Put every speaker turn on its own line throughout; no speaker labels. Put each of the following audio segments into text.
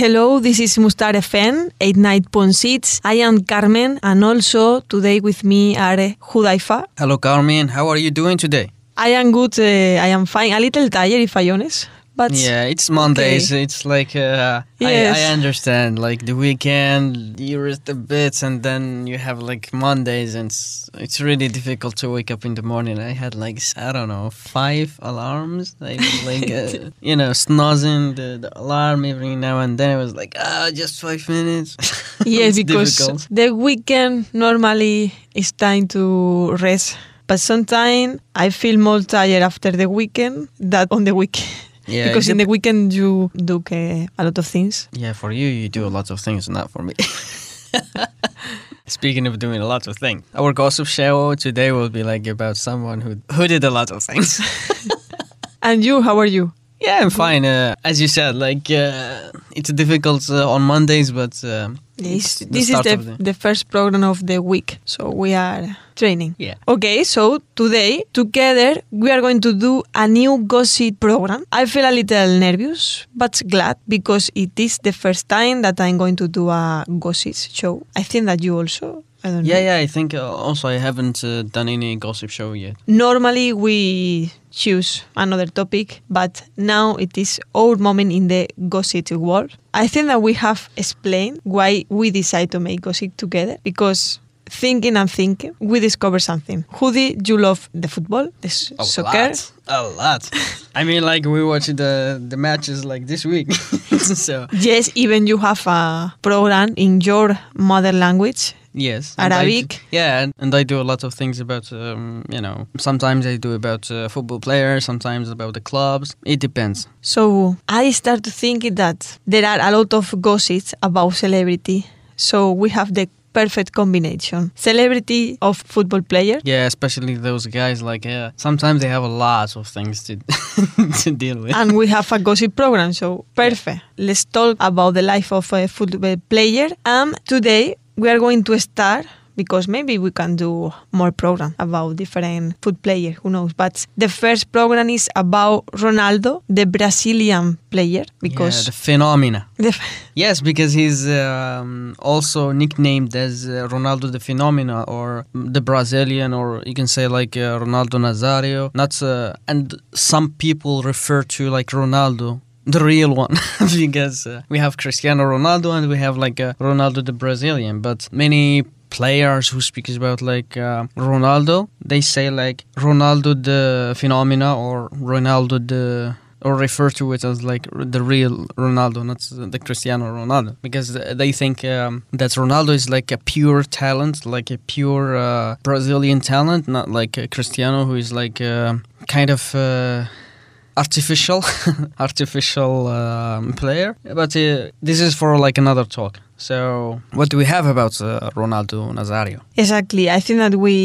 Hello, this is Mustar FM 89.6. I am Carmen, and also today with me are Hudaifa.
Hello, Carmen. How are you doing today?
I am good. Uh, I am fine. A little tired, if I honest. But
yeah, it's Mondays.
okay.
It's like uh,
Yes.
I, I understand. Like the weekend, you rest a bit, and then you have like Mondays, and it's, it's really difficult to wake up in the morning. I had like I don't know five alarms. I was like uh, you know snoozing the, the alarm every now and then. I was like ah, just five minutes.
yes,
It's
because
difficult.
the weekend normally is time to rest. But sometimes I feel more tired after the weekend than on the weekend.
Yeah,
because in the weekend you do uh, a lot of things.
Yeah, for you, you do a lot of things, not for me. Speaking of doing a lot of things, our gossip show today will be like about someone who who did a lot of things.
And you, how are you?
yeah, I'm fine. Uh, as you said, like uh, it's difficult uh, on Mondays, but um,
This,
the
this is the,
the-
the first program of the week, so we are training.
yeah.
Okay, so today, together, we are going to do a new gossip program. I feel a little nervous, but glad because it is the first time that I'm going to do a gossip show. I think that you also. I don't
Yeah,
know.
yeah. I think uh, also I haven't uh, done any gossip show yet.
Normally, we choose another topic, but now it is our moment in the gossip world. I think that we have explained why we decide to make gossip together because thinking and thinking, we discover something. Hudi, you love the football, the s-
A
soccer.
lot, a lot. I mean, like we watched the the matches like this week, so
Yes, even you have a program in your mother language.
Yes, and I
Arabic.
yeah, and, I do a lot of things about um, you know. Sometimes I do about uh, football players, sometimes about the clubs. It depends.
So I start to thinking that there are a lot of gossips about celebrity. So we have the perfect combination. Celebrity of football player.
Yeah, especially those guys. Like, yeah, sometimes they have a lot of things to to deal with.
and we have a gossip program, so perfect. Let's talk about the life of a football player. And today we are going to start because maybe we can do more program about different foot player, who knows. But the first program is about Ronaldo, the Brazilian player,
yeah,
because
the phenomena.
the,
Yes, because he's um, also nicknamed as uh, Ronaldo the Phenomena or the Brazilian, or you can say like uh, Ronaldo Nazario. Not uh, and some people refer to like Ronaldo. The real one, because uh, we have Cristiano Ronaldo and we have like uh, Ronaldo the Brazilian. But many players who speak about like uh, Ronaldo, they say like Ronaldo the Phenomena or Ronaldo the or refer to it as like the real Ronaldo, not the Cristiano Ronaldo, because they think um, that Ronaldo is like a pure talent, like a pure uh, Brazilian talent, not like uh, Cristiano, who is like uh, kind of. Uh, artificial artificial um, player. But uh, this is for like another talk. So what do we have about uh, ronaldo nazario?
Exactly. I think that we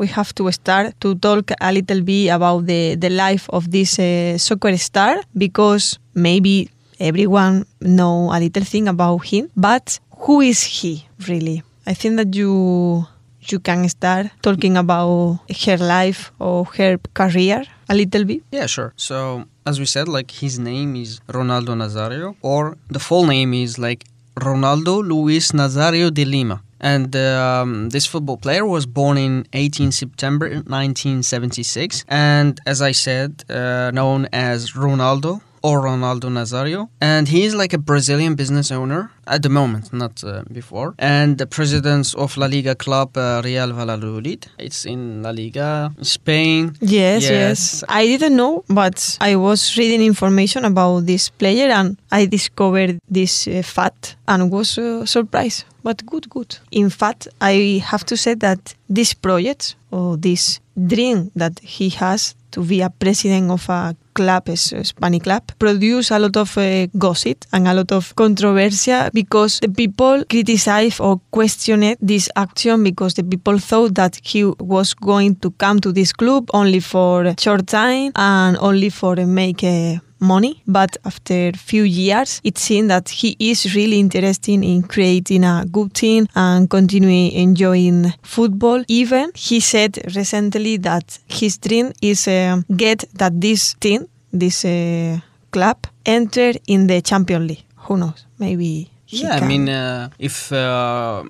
we have to start to talk a little bit about the, the life of this uh, soccer star because maybe everyone know a little thing about him, but who is he really? I think that you you can start talking about her life or her career a little bit.
Yeah, sure. So, as we said, like his name is Ronaldo Nazario, or the full name is like Ronaldo Luis Nazario de Lima. And um, this football player was born in 18 September 1976, and as I said, uh, known as Ronaldo or Ronaldo Nazario. And he is like a Brazilian business owner at the moment, not uh, before, and the president of La Liga club uh, Real Valladolid. It's in La Liga, Spain.
Yes, yes,
Yes.
I didn't know, but I was reading information about this player and I discovered this uh, fact and was uh, surprised. But good, good. In fact, I have to say that this project or this dream that he has to be a president of a club, a Spanish club, produce a lot of uh, gossip and a lot of controversy because the people criticized or questioned this action because the people thought that he was going to come to this club only for a short time and only for uh, make uh, money but after few years it seems that he is really interested in creating a good team and continue enjoying football even he said recently that his dream is uh, get that this team this uh, club enter in the champion league who knows? Maybe. he
yeah, I mean, uh, if uh,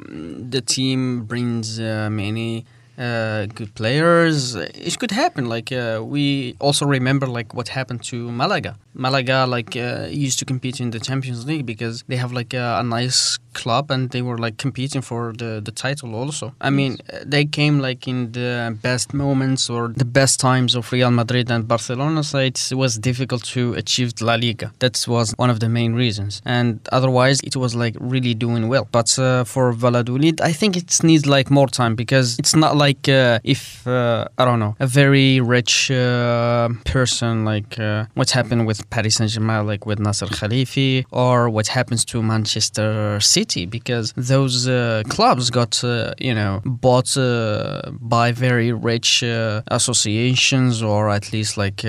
the team brings uh, many uh, good players, it could happen. Like uh, we also remember, like what happened to Malaga. Malaga like uh, used to compete in the Champions League because they have like a, a nice club and they were like competing for the the title also. I mean, uh, they came like in the best moments or the best times of Real Madrid and Barcelona, so it was difficult to achieve La Liga. That was one of the main reasons, and otherwise it was like really doing well. But uh, for Valladolid, I think it needs like more time because it's not like uh, if uh, I don't know a very rich uh, person like uh, what's happened with Paris Saint Germain, like with Nasser Khelaifi, or what happens to Manchester City, because those uh, clubs got uh, you know bought by very rich associations or at least like.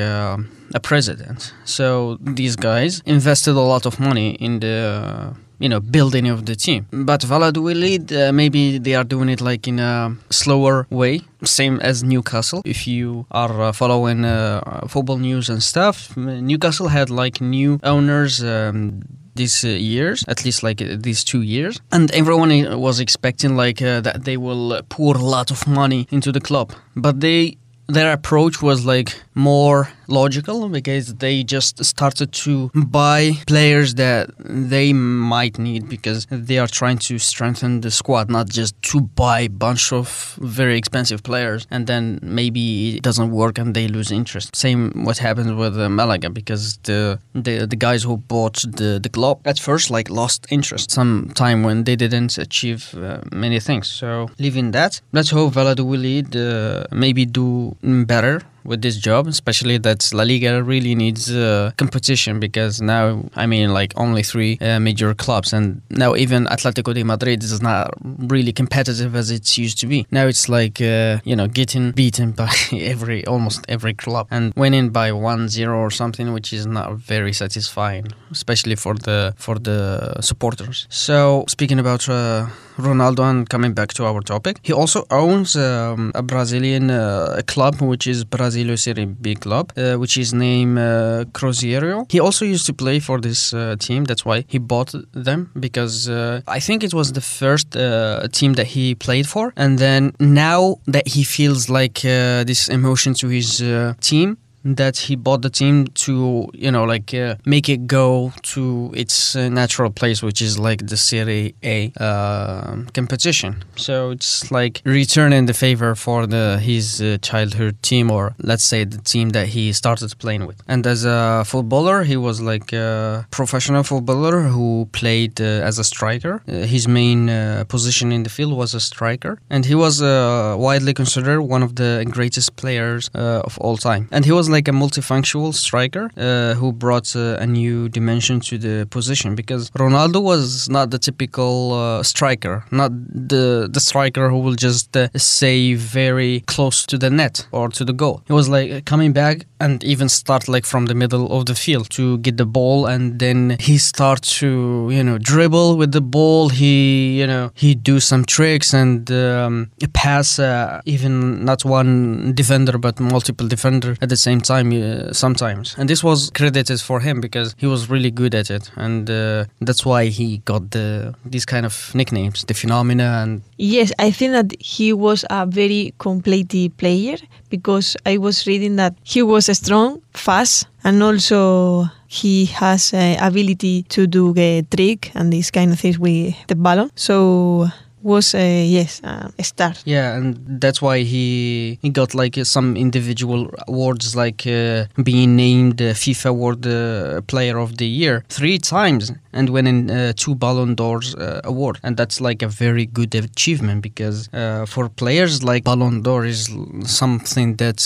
A president. So these guys invested a lot of money in the you know building of the team. But Valladolid uh, maybe they are doing it like in a slower way, same as Newcastle. If you are uh, following uh, football news and stuff, Newcastle had like new owners. Um, these uh, years, at least like uh, these two years, and everyone uh, was expecting like uh, that they will uh, pour a lot of money into the club, but they their approach was like more logical because they just started to buy players that they might need because they are trying to strengthen the squad, not just to buy a bunch of very expensive players and then maybe it doesn't work and they lose interest. Same what happened with uh, Malaga because the, the the guys who bought the the club at first like lost interest some time when they didn't achieve uh, many things. So leaving that, let's hope Valladolid uh, maybe do better with this job, especially that La Liga really needs uh, competition because now, I mean, like only three uh, major clubs, and now even Atletico de Madrid is not really competitive as it used to be. Now it's like, uh, you know, getting beaten by every, almost every club and winning by 1-0 or something, which is not very satisfying, especially for the for the supporters. So speaking about uh, Ronaldo and coming back to our topic, he also owns um, a Brazilian uh, club, which is Brasileiro Serie B club, uh, which is named uh, Cruzeiro. He also used to play for this uh, team. That's why he bought them because uh, I think it was the first uh, team that he played for, and then now that he feels like this emotion to his team that he bought the team to you know like uh, make it go to its uh, natural place which is like the serie a uh, competition. So it's like returning the favor for the his uh, childhood team or let's say the team that he started playing with. And as a footballer he was like a professional footballer who played uh, as a striker. Uh, his main position in the field was a striker. And he was widely considered one of the greatest players of all time. And he was like a multifunctional striker uh, who brought uh, a new dimension to the position because Ronaldo was not the typical uh, striker, not the the striker who will just uh, save very close to the net or to the goal. He was like coming back and even start like from the middle of the field to get the ball and then he start to you know dribble with the ball. He you know he do some tricks and um, pass uh, even not one defender but multiple defender at the same time uh, sometimes and this was credited for him because he was really good at it and uh, that's why he got the these kind of nicknames the phenomena and
Yes, I think that he was a very complete player because I was reading that he was strong, fast, and also he has uh, ability to do the trick and these kind of things with the ballon. So was uh, yes uh, a star.
yeah and that's why he he got like uh, some individual awards like uh, being named FIFA World uh, Player of the Year three times and winning uh, two Ballon d'Ors award. And that's like a very good achievement because for players like Ballon d'Or is something that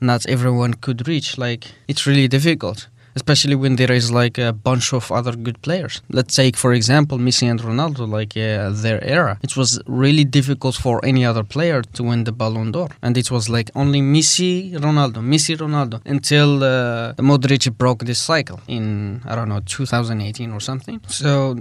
not everyone could reach. Like it's really difficult especially when there is like a bunch of other good players. Let's take, for example, Messi and Ronaldo, like uh, their era. It was really difficult for any other player to win the Ballon d'Or, and it was like only Messi, Ronaldo, Messi, Ronaldo, until uh, Modric broke this cycle in I don't know 2018 or something. So.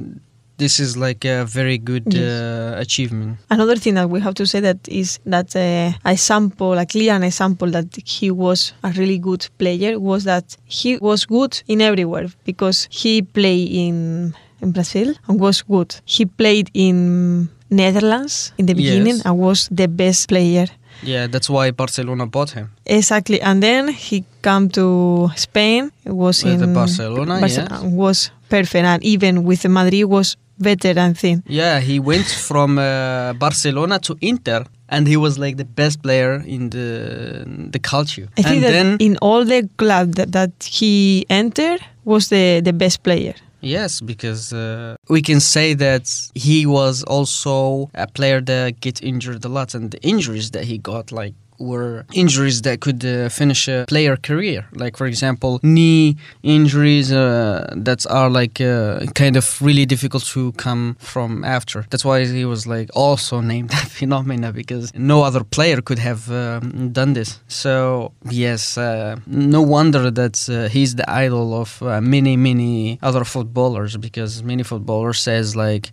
This is like a very good
Yes.
uh, achievement.
Another thing that we have to say that is that uh, a example, a clear example that he was a really good player was that he was good in everywhere because he played in in Brazil and was good. He played in Netherlands in the beginning
Yes.
and was the best player.
Yeah, that's why Barcelona bought him.
Exactly, and then he come to Spain. It was
With
in
Barcelona,
Barce-
yes.
Was perfect, and even with Madrid was better. I think.
Yeah, he went from uh, Barcelona to Inter, and he was like the best player in the the Calcio.
I think
and
that
then
in all the club that, that he entered was the the best player.
yes, because uh, we can say that he was also a player that get injured a lot, and the injuries that he got like were injuries that could uh, finish a player career. Like for example knee injuries uh, that are like uh, kind of really difficult to come from after. That's why he was like also named that phenomena because no other player could have um, done this. So yes uh, no wonder that uh, he's the idol of uh, many many other footballers because many footballers says like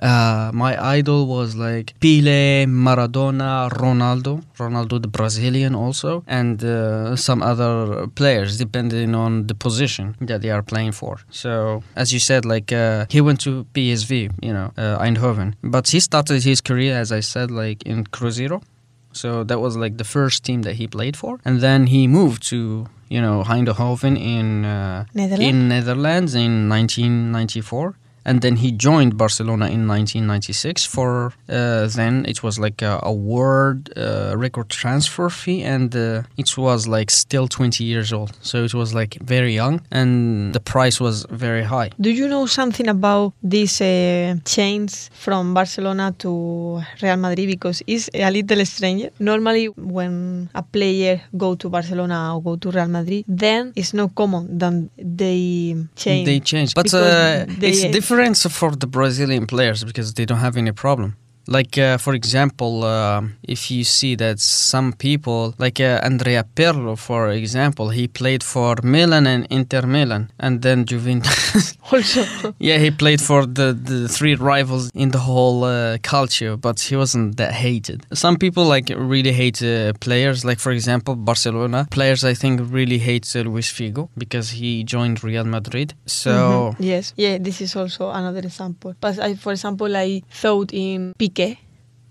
my idol was like Pele Maradona Ronaldo. Ronaldo the Brazilian also and uh, some other players depending on the position that they are playing for. So as you said like uh, he went to PSV you know uh, Eindhoven. But he started his career as I said like in Cruzeiro. So that was like the first team that he played for, and then he moved to you know Eindhoven in uh,
Netherlands?
in Netherlands? In 1994, and then he joined Barcelona in 1996. For uh, then it was like a, a world uh, record transfer fee, and uh, it was like still 20 years old, so it was like very young, and the price was very high.
Do you know something about this uh, change from Barcelona to Real Madrid? Because it's a little strange. Normally, when a player go to Barcelona or go to Real Madrid, then it's not common that they change.
They changed, but uh,
they-
it's different for the Brazilian players because they don't have any problem. Like uh, for example, um if you see that some people, like uh, Andrea Pirlo, for example, he played for Milan and Inter Milan, and then Juventus.
also.
yeah, he played for the, the three rivals in the whole uh, Calcio, but he wasn't that hated. Some people like really hate uh, players, like for example, Barcelona players. I think really hate uh, Luis Figo because he joined Real Madrid. So.
Mhm. yes, yeah, this is also another example. But I, for example, I thought in Piqué. Okay.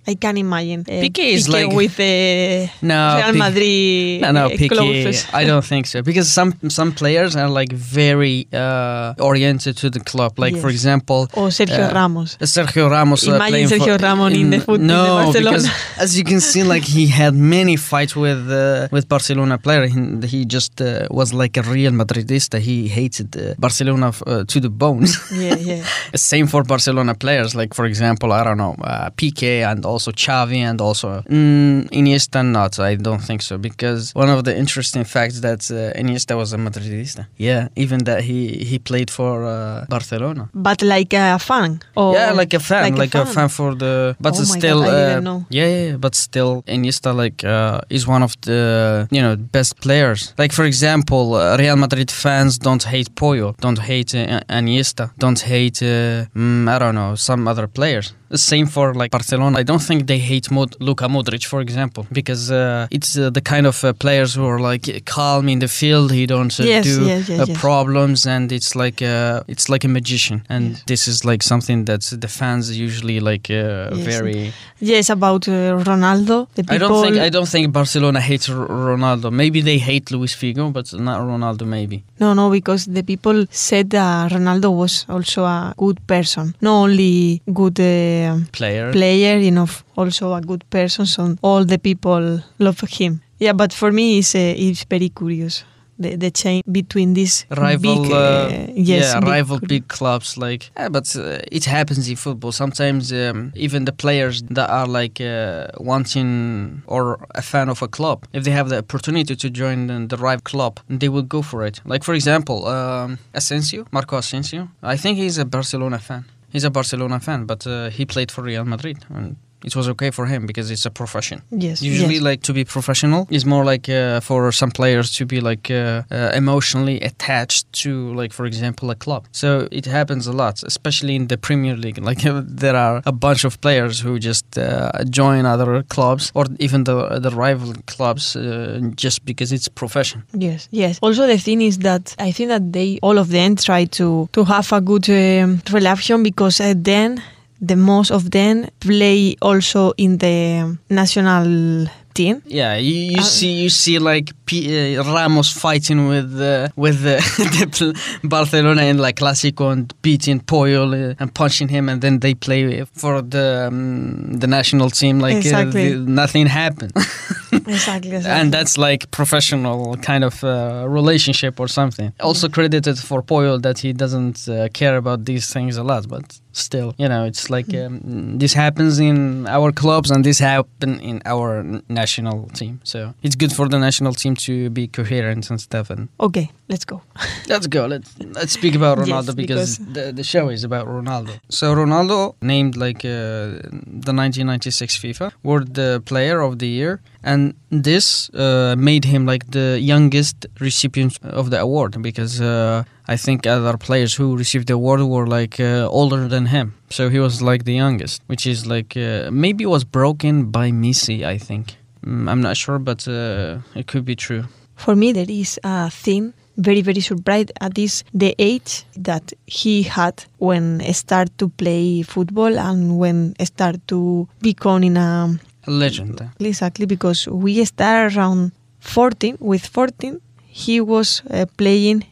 I can imagine uh,
Piqué is like-
with the
No,
Real
Piqué-
Madrid
No, no,
uh,
Piqué. I don't think so because some some players are like very uh, oriented to the club. Like for example,
or Sergio
uh,
Ramos.
Sergio Ramos. uh,
Imagine Sergio Ramos in in the
No,
Barcelona.
because as you can see, like he had many fights with uh, with Barcelona player. He, he just uh, was like a real Madridista. He hated uh, Barcelona uh, to the bones.
yeah, yeah.
Same for Barcelona players, like for example, I don't know, uh, Piqué and also Xavi and also mm, Iniesta. Not, I don't think so, because one of the interesting facts that uh, Iniesta was a Madridista. Yeah, even that he he played for uh, Barcelona.
But like a fan. Or
yeah, like a fan,
like
like,
a
a,
fan.
fan. for the. But
Oh my
still,
God, I
uh,
didn't know.
yeah, yeah, yeah, but still, Iniesta like uh, is one of the you know best players. Like for example, uh, Real Madrid fans don't hate Puyol, don't hate uh, Iniesta, don't hate uh, mm, I don't know some other players. Same for like Barcelona. I don't think they hate Mod- Luka Modric, for example, because uh, it's uh, the kind of uh, players who are like calm in the field. He don't uh,
Yes,
do
yes, yes,
uh,
yes.
problems, and it's like uh, it's like a magician. And this is like something that the fans usually like uh, very.
Yes, about uh, Ronaldo. The
I don't think I don't think Barcelona hates R- Ronaldo. Maybe they hate Luis Figo, but not Ronaldo. Maybe.
No, no, because the people said that Ronaldo was also a good person. Not only good uh,
Player.
player, you know, also a good person. So all the people love him. Yeah, but for me, it's, uh, it's very curious. The, the chain between these
rival,
big,
uh,
uh, yes,
yeah,
big
rival big clubs. Like, yeah, but uh, it happens in football. Sometimes um, even the players that are like uh, wanting or a fan of a club, if they have the opportunity to join the, the rival club, they will go for it. Like for example, um, Asensio, Marco Asensio. I think he's a Barcelona fan. He's a Barcelona fan, but uh, he played for Real Madrid. And it was okay for him because it's a profession.
Yes.
Usually,
yes.
like to be professional is more like uh, for some players to be like uh, uh, emotionally attached to, like for example, a club. So it happens a lot, especially in the Premier League. Like there are a bunch of players who just uh, join other clubs or even the the rival clubs uh, just because it's profession.
Yes, yes. Also, the thing is that I think that they all of them try to to have a good um, relation because uh, then the most of them play also in the national team.
Yeah, you, you
Uh,
see you see like P- uh, Ramos fighting with uh, with uh, the Barcelona in like Clásico and beating Puyol uh, and punching him, and then they play for the um, the national team like uh,
Exactly.
the- nothing happened,
Exactly. exactly.
and that's like professional kind of uh, relationship or something. Also credited for Puyol that he doesn't uh, care about these things a lot, but still, you know, it's like um, this happens in our clubs and this happen in our national team. So it's good for the national team to be coherent and stuff. And
okay, let's go.
let's go. Let's let's speak about
Yes,
Ronaldo because, the the show is about Ronaldo. So Ronaldo named like uh, the 1996 FIFA World uh, Player of the Year, and this uh, made him like the youngest recipient of the award because uh, I think other players who received the award were like uh, older than him. So he was like the youngest, which is like uh, maybe was broken by Messi. I think mm, I'm not sure, but uh, it could be true.
For me, there is a thing very very surprised at this the age that he had when start to play football and when start to become in a
A legend.
exactly because we start around 14 with 14 he was uh, playing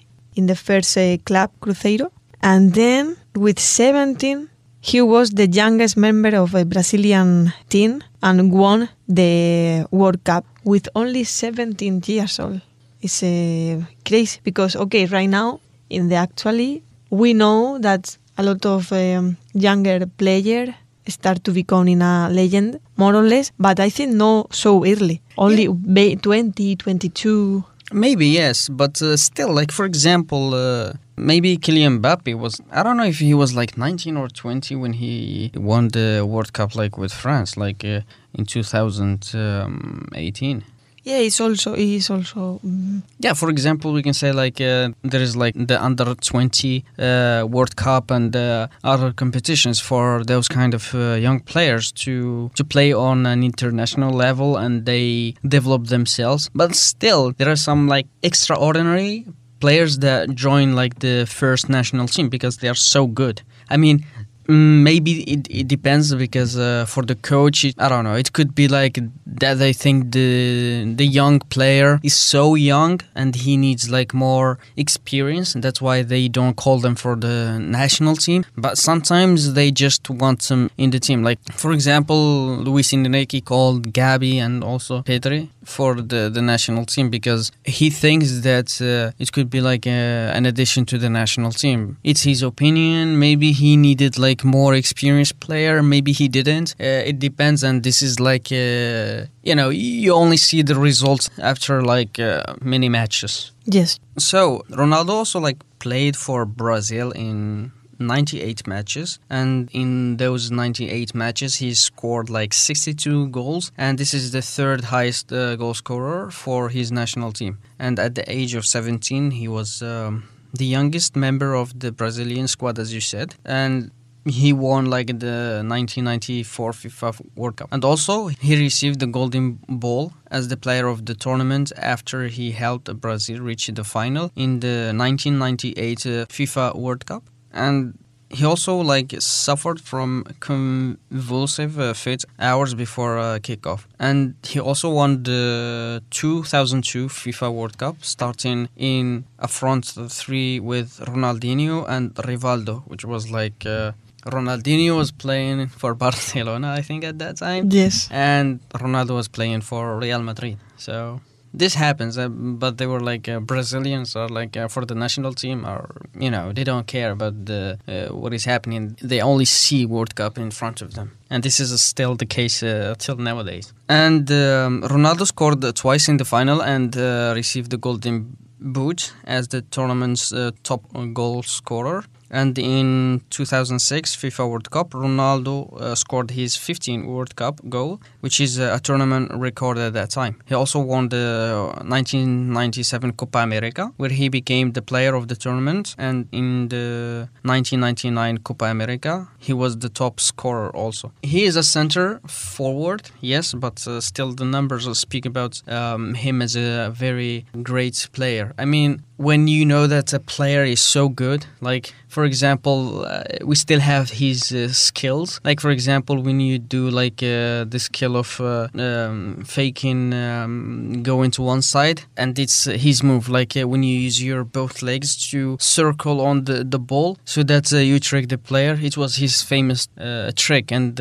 in the first uh, club cruzeiro. And then with 17 he was the youngest member of a brazilian team and won the world cup with only 17 years old. It's uh, crazy because okay right now in the actually we know that a lot of um, younger players start to becoming a legend more or less but i think no so early. Only ba- 20 22
Maybe yes, but uh, still, like for example, uh, maybe Kylian Mbappe was. I don't know if he was like 19 or 20 when he won the World Cup, like with France, like uh, in 2018.
Yeah it's also it's also mm,
Yeah, for example, we can say like uh, there is like the under 20 uh, World Cup and uh, other competitions for those kind of uh, young players to to play on an international level and they develop themselves. But still, there are some like extraordinary players that join like the first national team because they are so good. I mean. Mm, Maybe it, it depends because uh, for the coach, it, I don't know. It could be like that. They think the the young player is so young and he needs like more experience, and that's why they don't call them for the national team. But sometimes they just want them in the team. Like for example, Luis Enrique called Gavi and also Pedri for the the national team because he thinks that uh, it could be like uh, an addition to the national team. It's his opinion. Maybe he needed like more experienced player. Maybe he didn't. Uh, it depends, and this is like uh, you know you only see the results after like uh, many matches.
yes
So Ronaldo also like played for Brazil in 98 matches and in those 98 matches he scored like 62 goals and this is the third highest uh, goal scorer for his national team and at the age of 17 he was um, the youngest member of the Brazilian squad as you said and he won like the 1994 FIFA World Cup. And also, he received the Golden Ball as the player of the tournament after he helped Brazil reach the final in the 1998 uh, FIFA World Cup. And he also like suffered from convulsive uh, fit hours before uh, kickoff and he also won the 2002 FIFA World Cup starting in a front three with Ronaldinho and Rivaldo which was like uh, Ronaldinho was playing for Barcelona I think at that time
yes
and Ronaldo was playing for Real Madrid. So this happens, uh, but they were like uh, Brazilians or like uh, for the national team, or you know they don't care about the uh, what is happening. They only see World Cup in front of them, and this is still the case uh, till nowadays. And um, Ronaldo scored twice in the final and uh, received the Golden boot as the tournament's uh, top goal scorer. And in 2006 FIFA World Cup, Ronaldo uh, scored his 15th World Cup goal, which is uh, a tournament record at that time. He also won the 1997 Copa America, where he became the player of the tournament. And in the 1999 Copa America, he was the top scorer also. He is a center forward, yes, but uh, still the numbers speak about um, him as a very great player. I mean, when you know that a player is so good, like for example, uh, we still have his uh, skills. Like for example, when you do like uh, the skill of uh, um, faking um, going to one side, and it's his move. Like uh, when you use your both legs to circle on the, the ball, so that you trick the player. It was his famous trick, and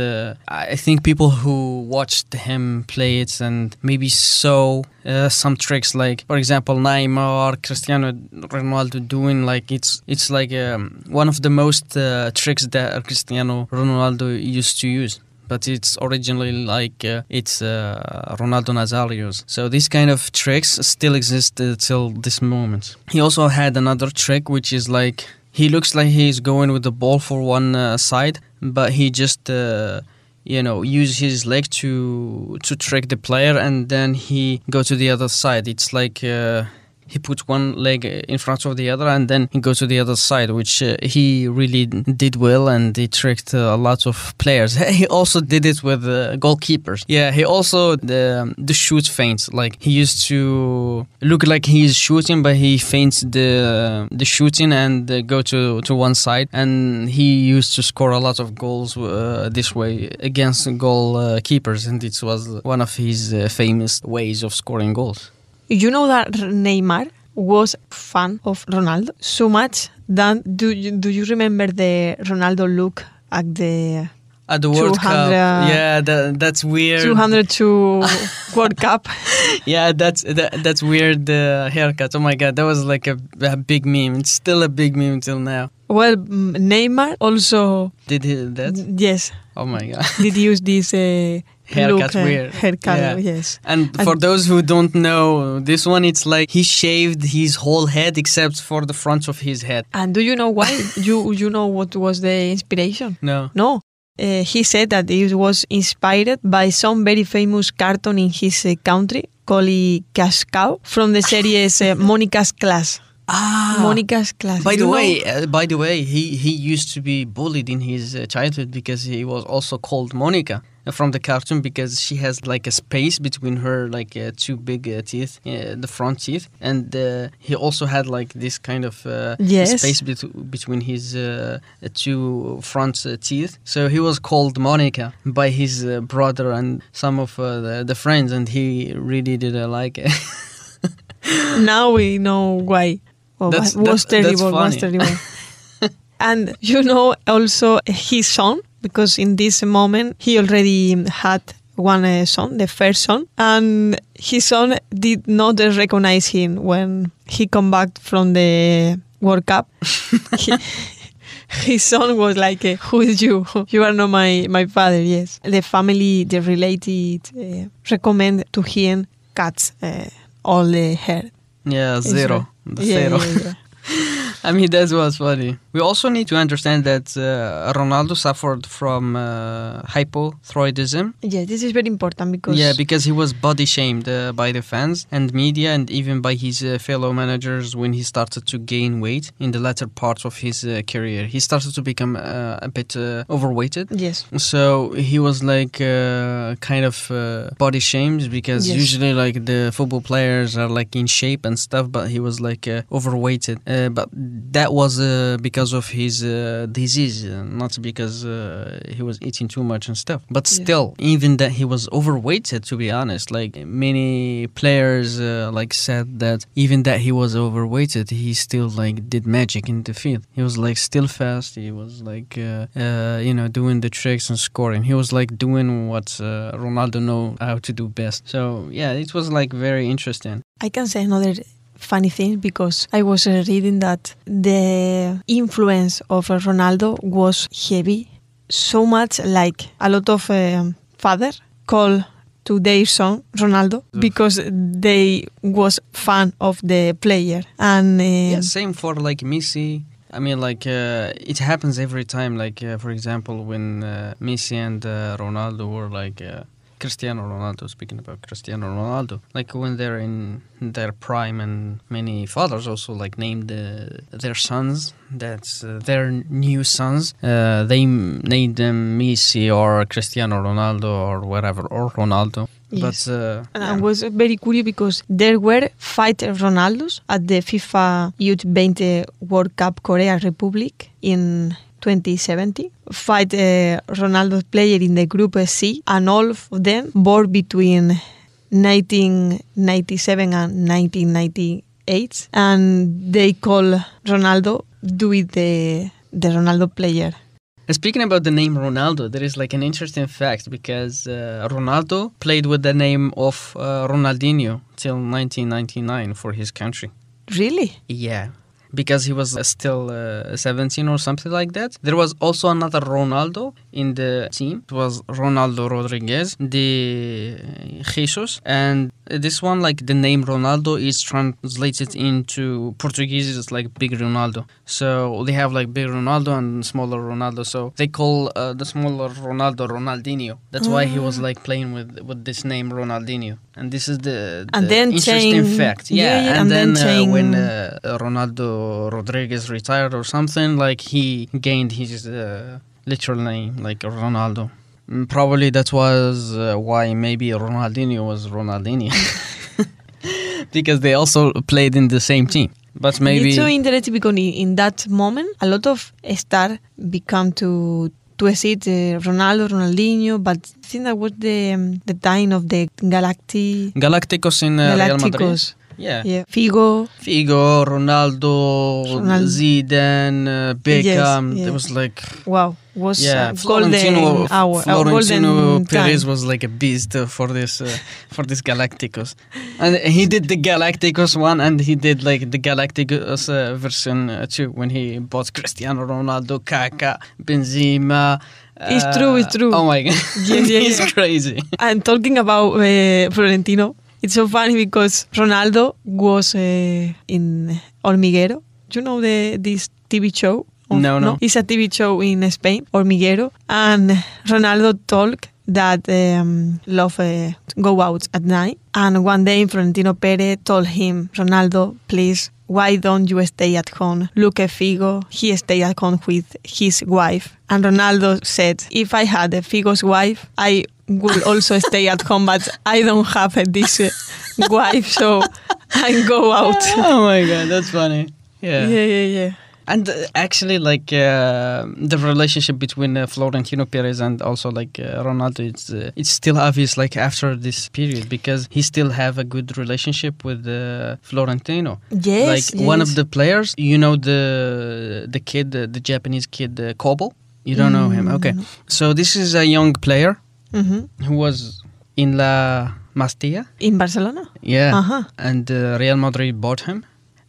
I think people who watched him play it and maybe saw some tricks, like for example, Neymar, Cristiano Ronaldo doing like it's it's like um, one of the most uh, tricks that Cristiano Ronaldo used to use but it's originally like uh, it's uh, Ronaldo Nazario's. So these kind of tricks still exist uh, till this moment. He also had another trick, which is like he looks like he's going with the ball for one uh, side, but he just uh, you know use his leg to to trick the player, and then he go to the other side. It's like he puts one leg in front of the other and then he goes to the other side, which uh, he really did well and he tricked uh, a lot of players. he also did it with uh, goalkeepers. Yeah, he also the the shoot feints. Like he used to look like he's shooting, but he feints the the shooting and uh, go to to one side. And he used to score a lot of goals uh, this way against goalkeepers, and it was one of his uh, famous ways of scoring goals.
You know that Neymar was fan of Ronaldo so much that do you, do you remember the Ronaldo look at the
at the World Cup. Yeah, that, that's weird.
202 World Cup.
Yeah, that's that, that's weird uh, haircut. Oh my god, that was like a, a, big meme. It's still a big meme until now.
Well, Neymar also
did he that?
Yes.
Oh my god.
did he use this uh,
haircut
look,
weird.
Haircut, yeah. yes.
And, and for those who don't know, this one it's like he shaved his whole head except for the front of his head.
And do you know why? you you know what was the inspiration?
No.
No. Uh, he said that it was inspired by some very famous cartoon in his uh, country called Cascão from the series uh, Monica's Class.
Ah,
Monica's class.
By the way, uh, by the way, he he used to be bullied in his uh, childhood because he was also called Monica from the cartoon because she has like a space between her like uh, two big uh, teeth, uh, the front teeth, and uh, he also had like this kind of
yes.
space bet- between his two front teeth. So he was called Monica by his brother and some of the, the friends, and he really didn't like it.
now we know why. Well, that's, was terrible, was terrible. and you know also his son, because in this moment he already had one uh, son, the first son, and his son did not recognize him when he come back from the World Cup. he, his son was like, uh, "Who is you? You are not my my father." Yes, the family, the related, uh, recommend to him cuts uh, all the hair.
Yeah, zero. The
yeah,
zero.
Yeah, yeah.
I mean, that was funny. We also need to understand that uh, Ronaldo suffered from uh, hypothyroidism.
Yeah, this is very important because
yeah, because he was body shamed uh, by the fans and media, and even by his uh, fellow managers when he started to gain weight in the latter part of his uh, career. He started to become uh, a bit overweighted.
Yes.
So he was like kind of body shamed because
yes.
usually like the football players are like in shape and stuff, but he was like overweighted. But that was because because of his uh, disease, uh, not because uh, he was eating too much and stuff. But still, yeah. even that he was overweighted, to be honest. Like many players, uh, like said that even that he was overweighted, he still like did magic in the field. He was like still fast. He was like uh, uh, you know doing the tricks and scoring. He was like doing what Ronaldo know how to do best. So yeah, it was like very interesting.
I can say another funny thing because I was uh, reading that the influence of Ronaldo was heavy, so much like a lot of um, father call to their son Ronaldo because they was fan of the player and uh,
Yeah, same for like Messi. I mean, like uh, it happens every time. Like uh, for example, when uh, Messi and uh, Ronaldo were like uh, Cristiano Ronaldo. Speaking about Cristiano Ronaldo, like when they're in their prime, and many fathers also like named uh, their sons. That's uh, their new sons. Uh, they m- named them Messi or Cristiano Ronaldo or whatever or Ronaldo.
Yes.
But uh,
And
yeah.
I was very curious because there were five Ronaldos at the FIFA U20 World Cup Korea Republic in 2070. Five uh, Ronaldo players in the Group C, and all of them born between 1997 and 1998. And they call Ronaldo do it the the Ronaldo player.
Speaking about the name Ronaldo, there is like an interesting fact because uh, Ronaldo played with the name of uh, Ronaldinho till 1999 for his country.
Really?
Yeah. Because he was uh, still uh, 17 or something like that. There was also another Ronaldo in the team. It was Ronaldo Rodrigues de Jesus. And this one, like the name Ronaldo, is translated into Portuguese. It's like Big Ronaldo. So they have like Big Ronaldo and smaller Ronaldo. So they call uh, the smaller Ronaldo Ronaldinho. That's why he was like playing with with this name Ronaldinho. And this is the,
And then
interesting
change-
fact.
yeah,
Yeah,
yeah,
and,
and then
then, uh, when uh, Ronaldo Rodrigues retired or something, like he gained his uh, literal name, like Ronaldo. Mm, Probably that was uh, why maybe Ronaldinho was Ronaldinho. because they also played in the same team. But maybe
It's so interesting because in, that moment, a lot of stars become to to exit uh, Ronaldo, Ronaldinho, but I think that was the um, the time of the Galacti
Galacticos in uh, Real Madrid. Yeah.
Yeah, Figo.
Figo, Ronaldo,
Ronaldo.
Zidane, uh, Beckham.
yeah.
It was like
Wow, was
yeah,
a golden
Florentino,
hour,
Florentino
golden
Perez
time.
was like a beast uh, for this uh, for this Galacticos, and he did the Galacticos one, and he did like the Galacticos uh, version uh, two when he bought Cristiano Ronaldo, Kaká, Benzema.
It's
uh,
true, it's true.
Oh my god,
Yeah, yeah,
he's crazy.
And talking about uh, Florentino, it's so funny because Ronaldo was uh, in Hormiguero. You know the this TV show? Of-
No, no.
It's a TV show in Spain, Hormiguero, and Ronaldo told that um, love uh, go out at night. And one day, Florentino Perez told him, Ronaldo, please. Why don't you stay at home? Look at Figo. He stay at home with his wife. And Ronaldo said, if I had a Figo's wife, I would also stay at home, but I don't have a, this uh, wife, so I go out.
oh my god, that's funny. Yeah.
yeah, yeah, yeah.
And uh, actually, like uh, the relationship between uh, Florentino Perez and also like uh, Ronaldo, it's uh, it's still obvious like after this period because he still have a good relationship with uh, Florentino.
Yes,
like one of the players, you know the the kid, uh, the Japanese kid, uh, Kubo. You don't know him, okay?
Mm.
So this is a young player
Mhm.
who was in La Mastilla,
In Barcelona?
yeah,
Uh-huh.
and uh, Real Madrid bought him.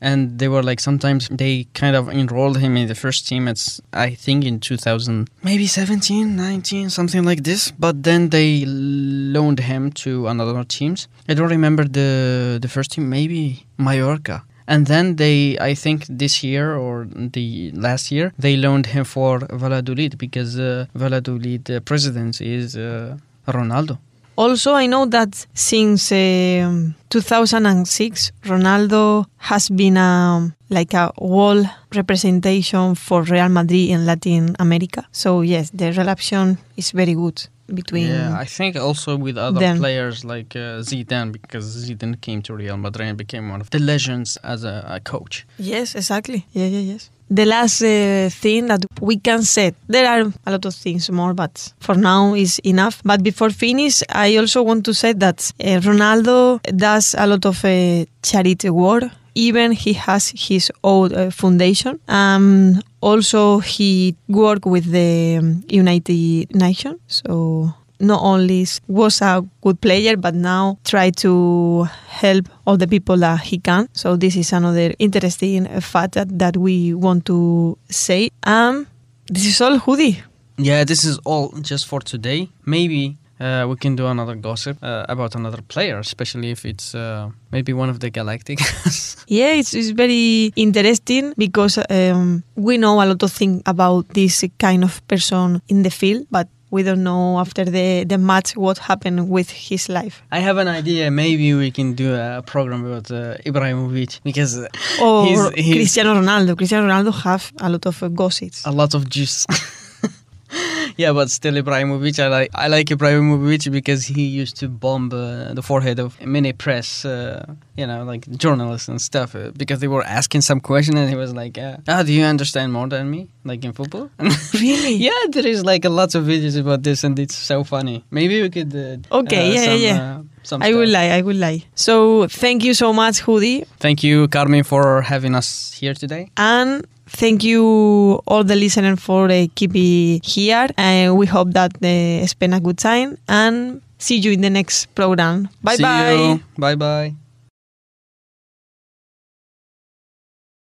And they were like sometimes they kind of enrolled him in the first team. It's I think in 2000, maybe 17, 19, something like this. But then they loaned him to another teams. I don't remember the the first team. Maybe Mallorca. And then they, I think this year or the last year, they loaned him for Valladolid because uh, Valladolid uh, president is uh, Ronaldo.
Also, I know that since um, 2006, Ronaldo has been um, like a wall representation for Real Madrid in Latin America. So yes, the relation is very good between.
Yeah, I think also with other
them.
players like uh, Zidane because Zidane came to Real Madrid and became one of the legends as a, a coach.
Yes, exactly. Yeah, yeah, yes. The last uh, thing that we can say, there are a lot of things more, but for now is enough. But before finish, I also want to say that uh, Ronaldo does a lot of uh, charity work. Even he has his own uh, foundation. Um, also, he worked with the United Nations. So not only was a good player, but now try to help all the people that he can. So this is another interesting fact that, that we want to say. Um, this is all, Hudi.
Yeah, this is all just for today. Maybe uh, we can do another gossip uh, about another player, especially if it's uh, maybe one of the Galacticos.
Yeah, it's, it's very interesting because um, we know a lot of things about this kind of person in the field, but we don't know after the, the match what happened with his life.
I have an idea. Maybe we can do a program about uh, Ibrahimovic because uh,
Or
he's, he's
Cristiano Ronaldo. Cristiano Ronaldo have a lot of uh, gossips.
a lot of juice. yeah, but still Ibrahimovic. I like I like Ibrahimovic because he used to bomb uh, the forehead of many press, uh, you know, like journalists and stuff, uh, because they were asking some question and he was like, uh, "Ah, do you understand more than me, like in football?"
Really?
yeah, there is like a lots of videos about this, and it's so funny. Maybe we could. Uh,
Okay,
uh,
yeah,
some,
yeah.
Some
I will lie, I will lie. So thank you so much, Hudi.
Thank you, Carmen, for having us here today.
And thank you all the listeners for uh, keeping here. And we hope that uh, spend a good time and see you in the next program. Bye
See
bye.
you. Bye bye.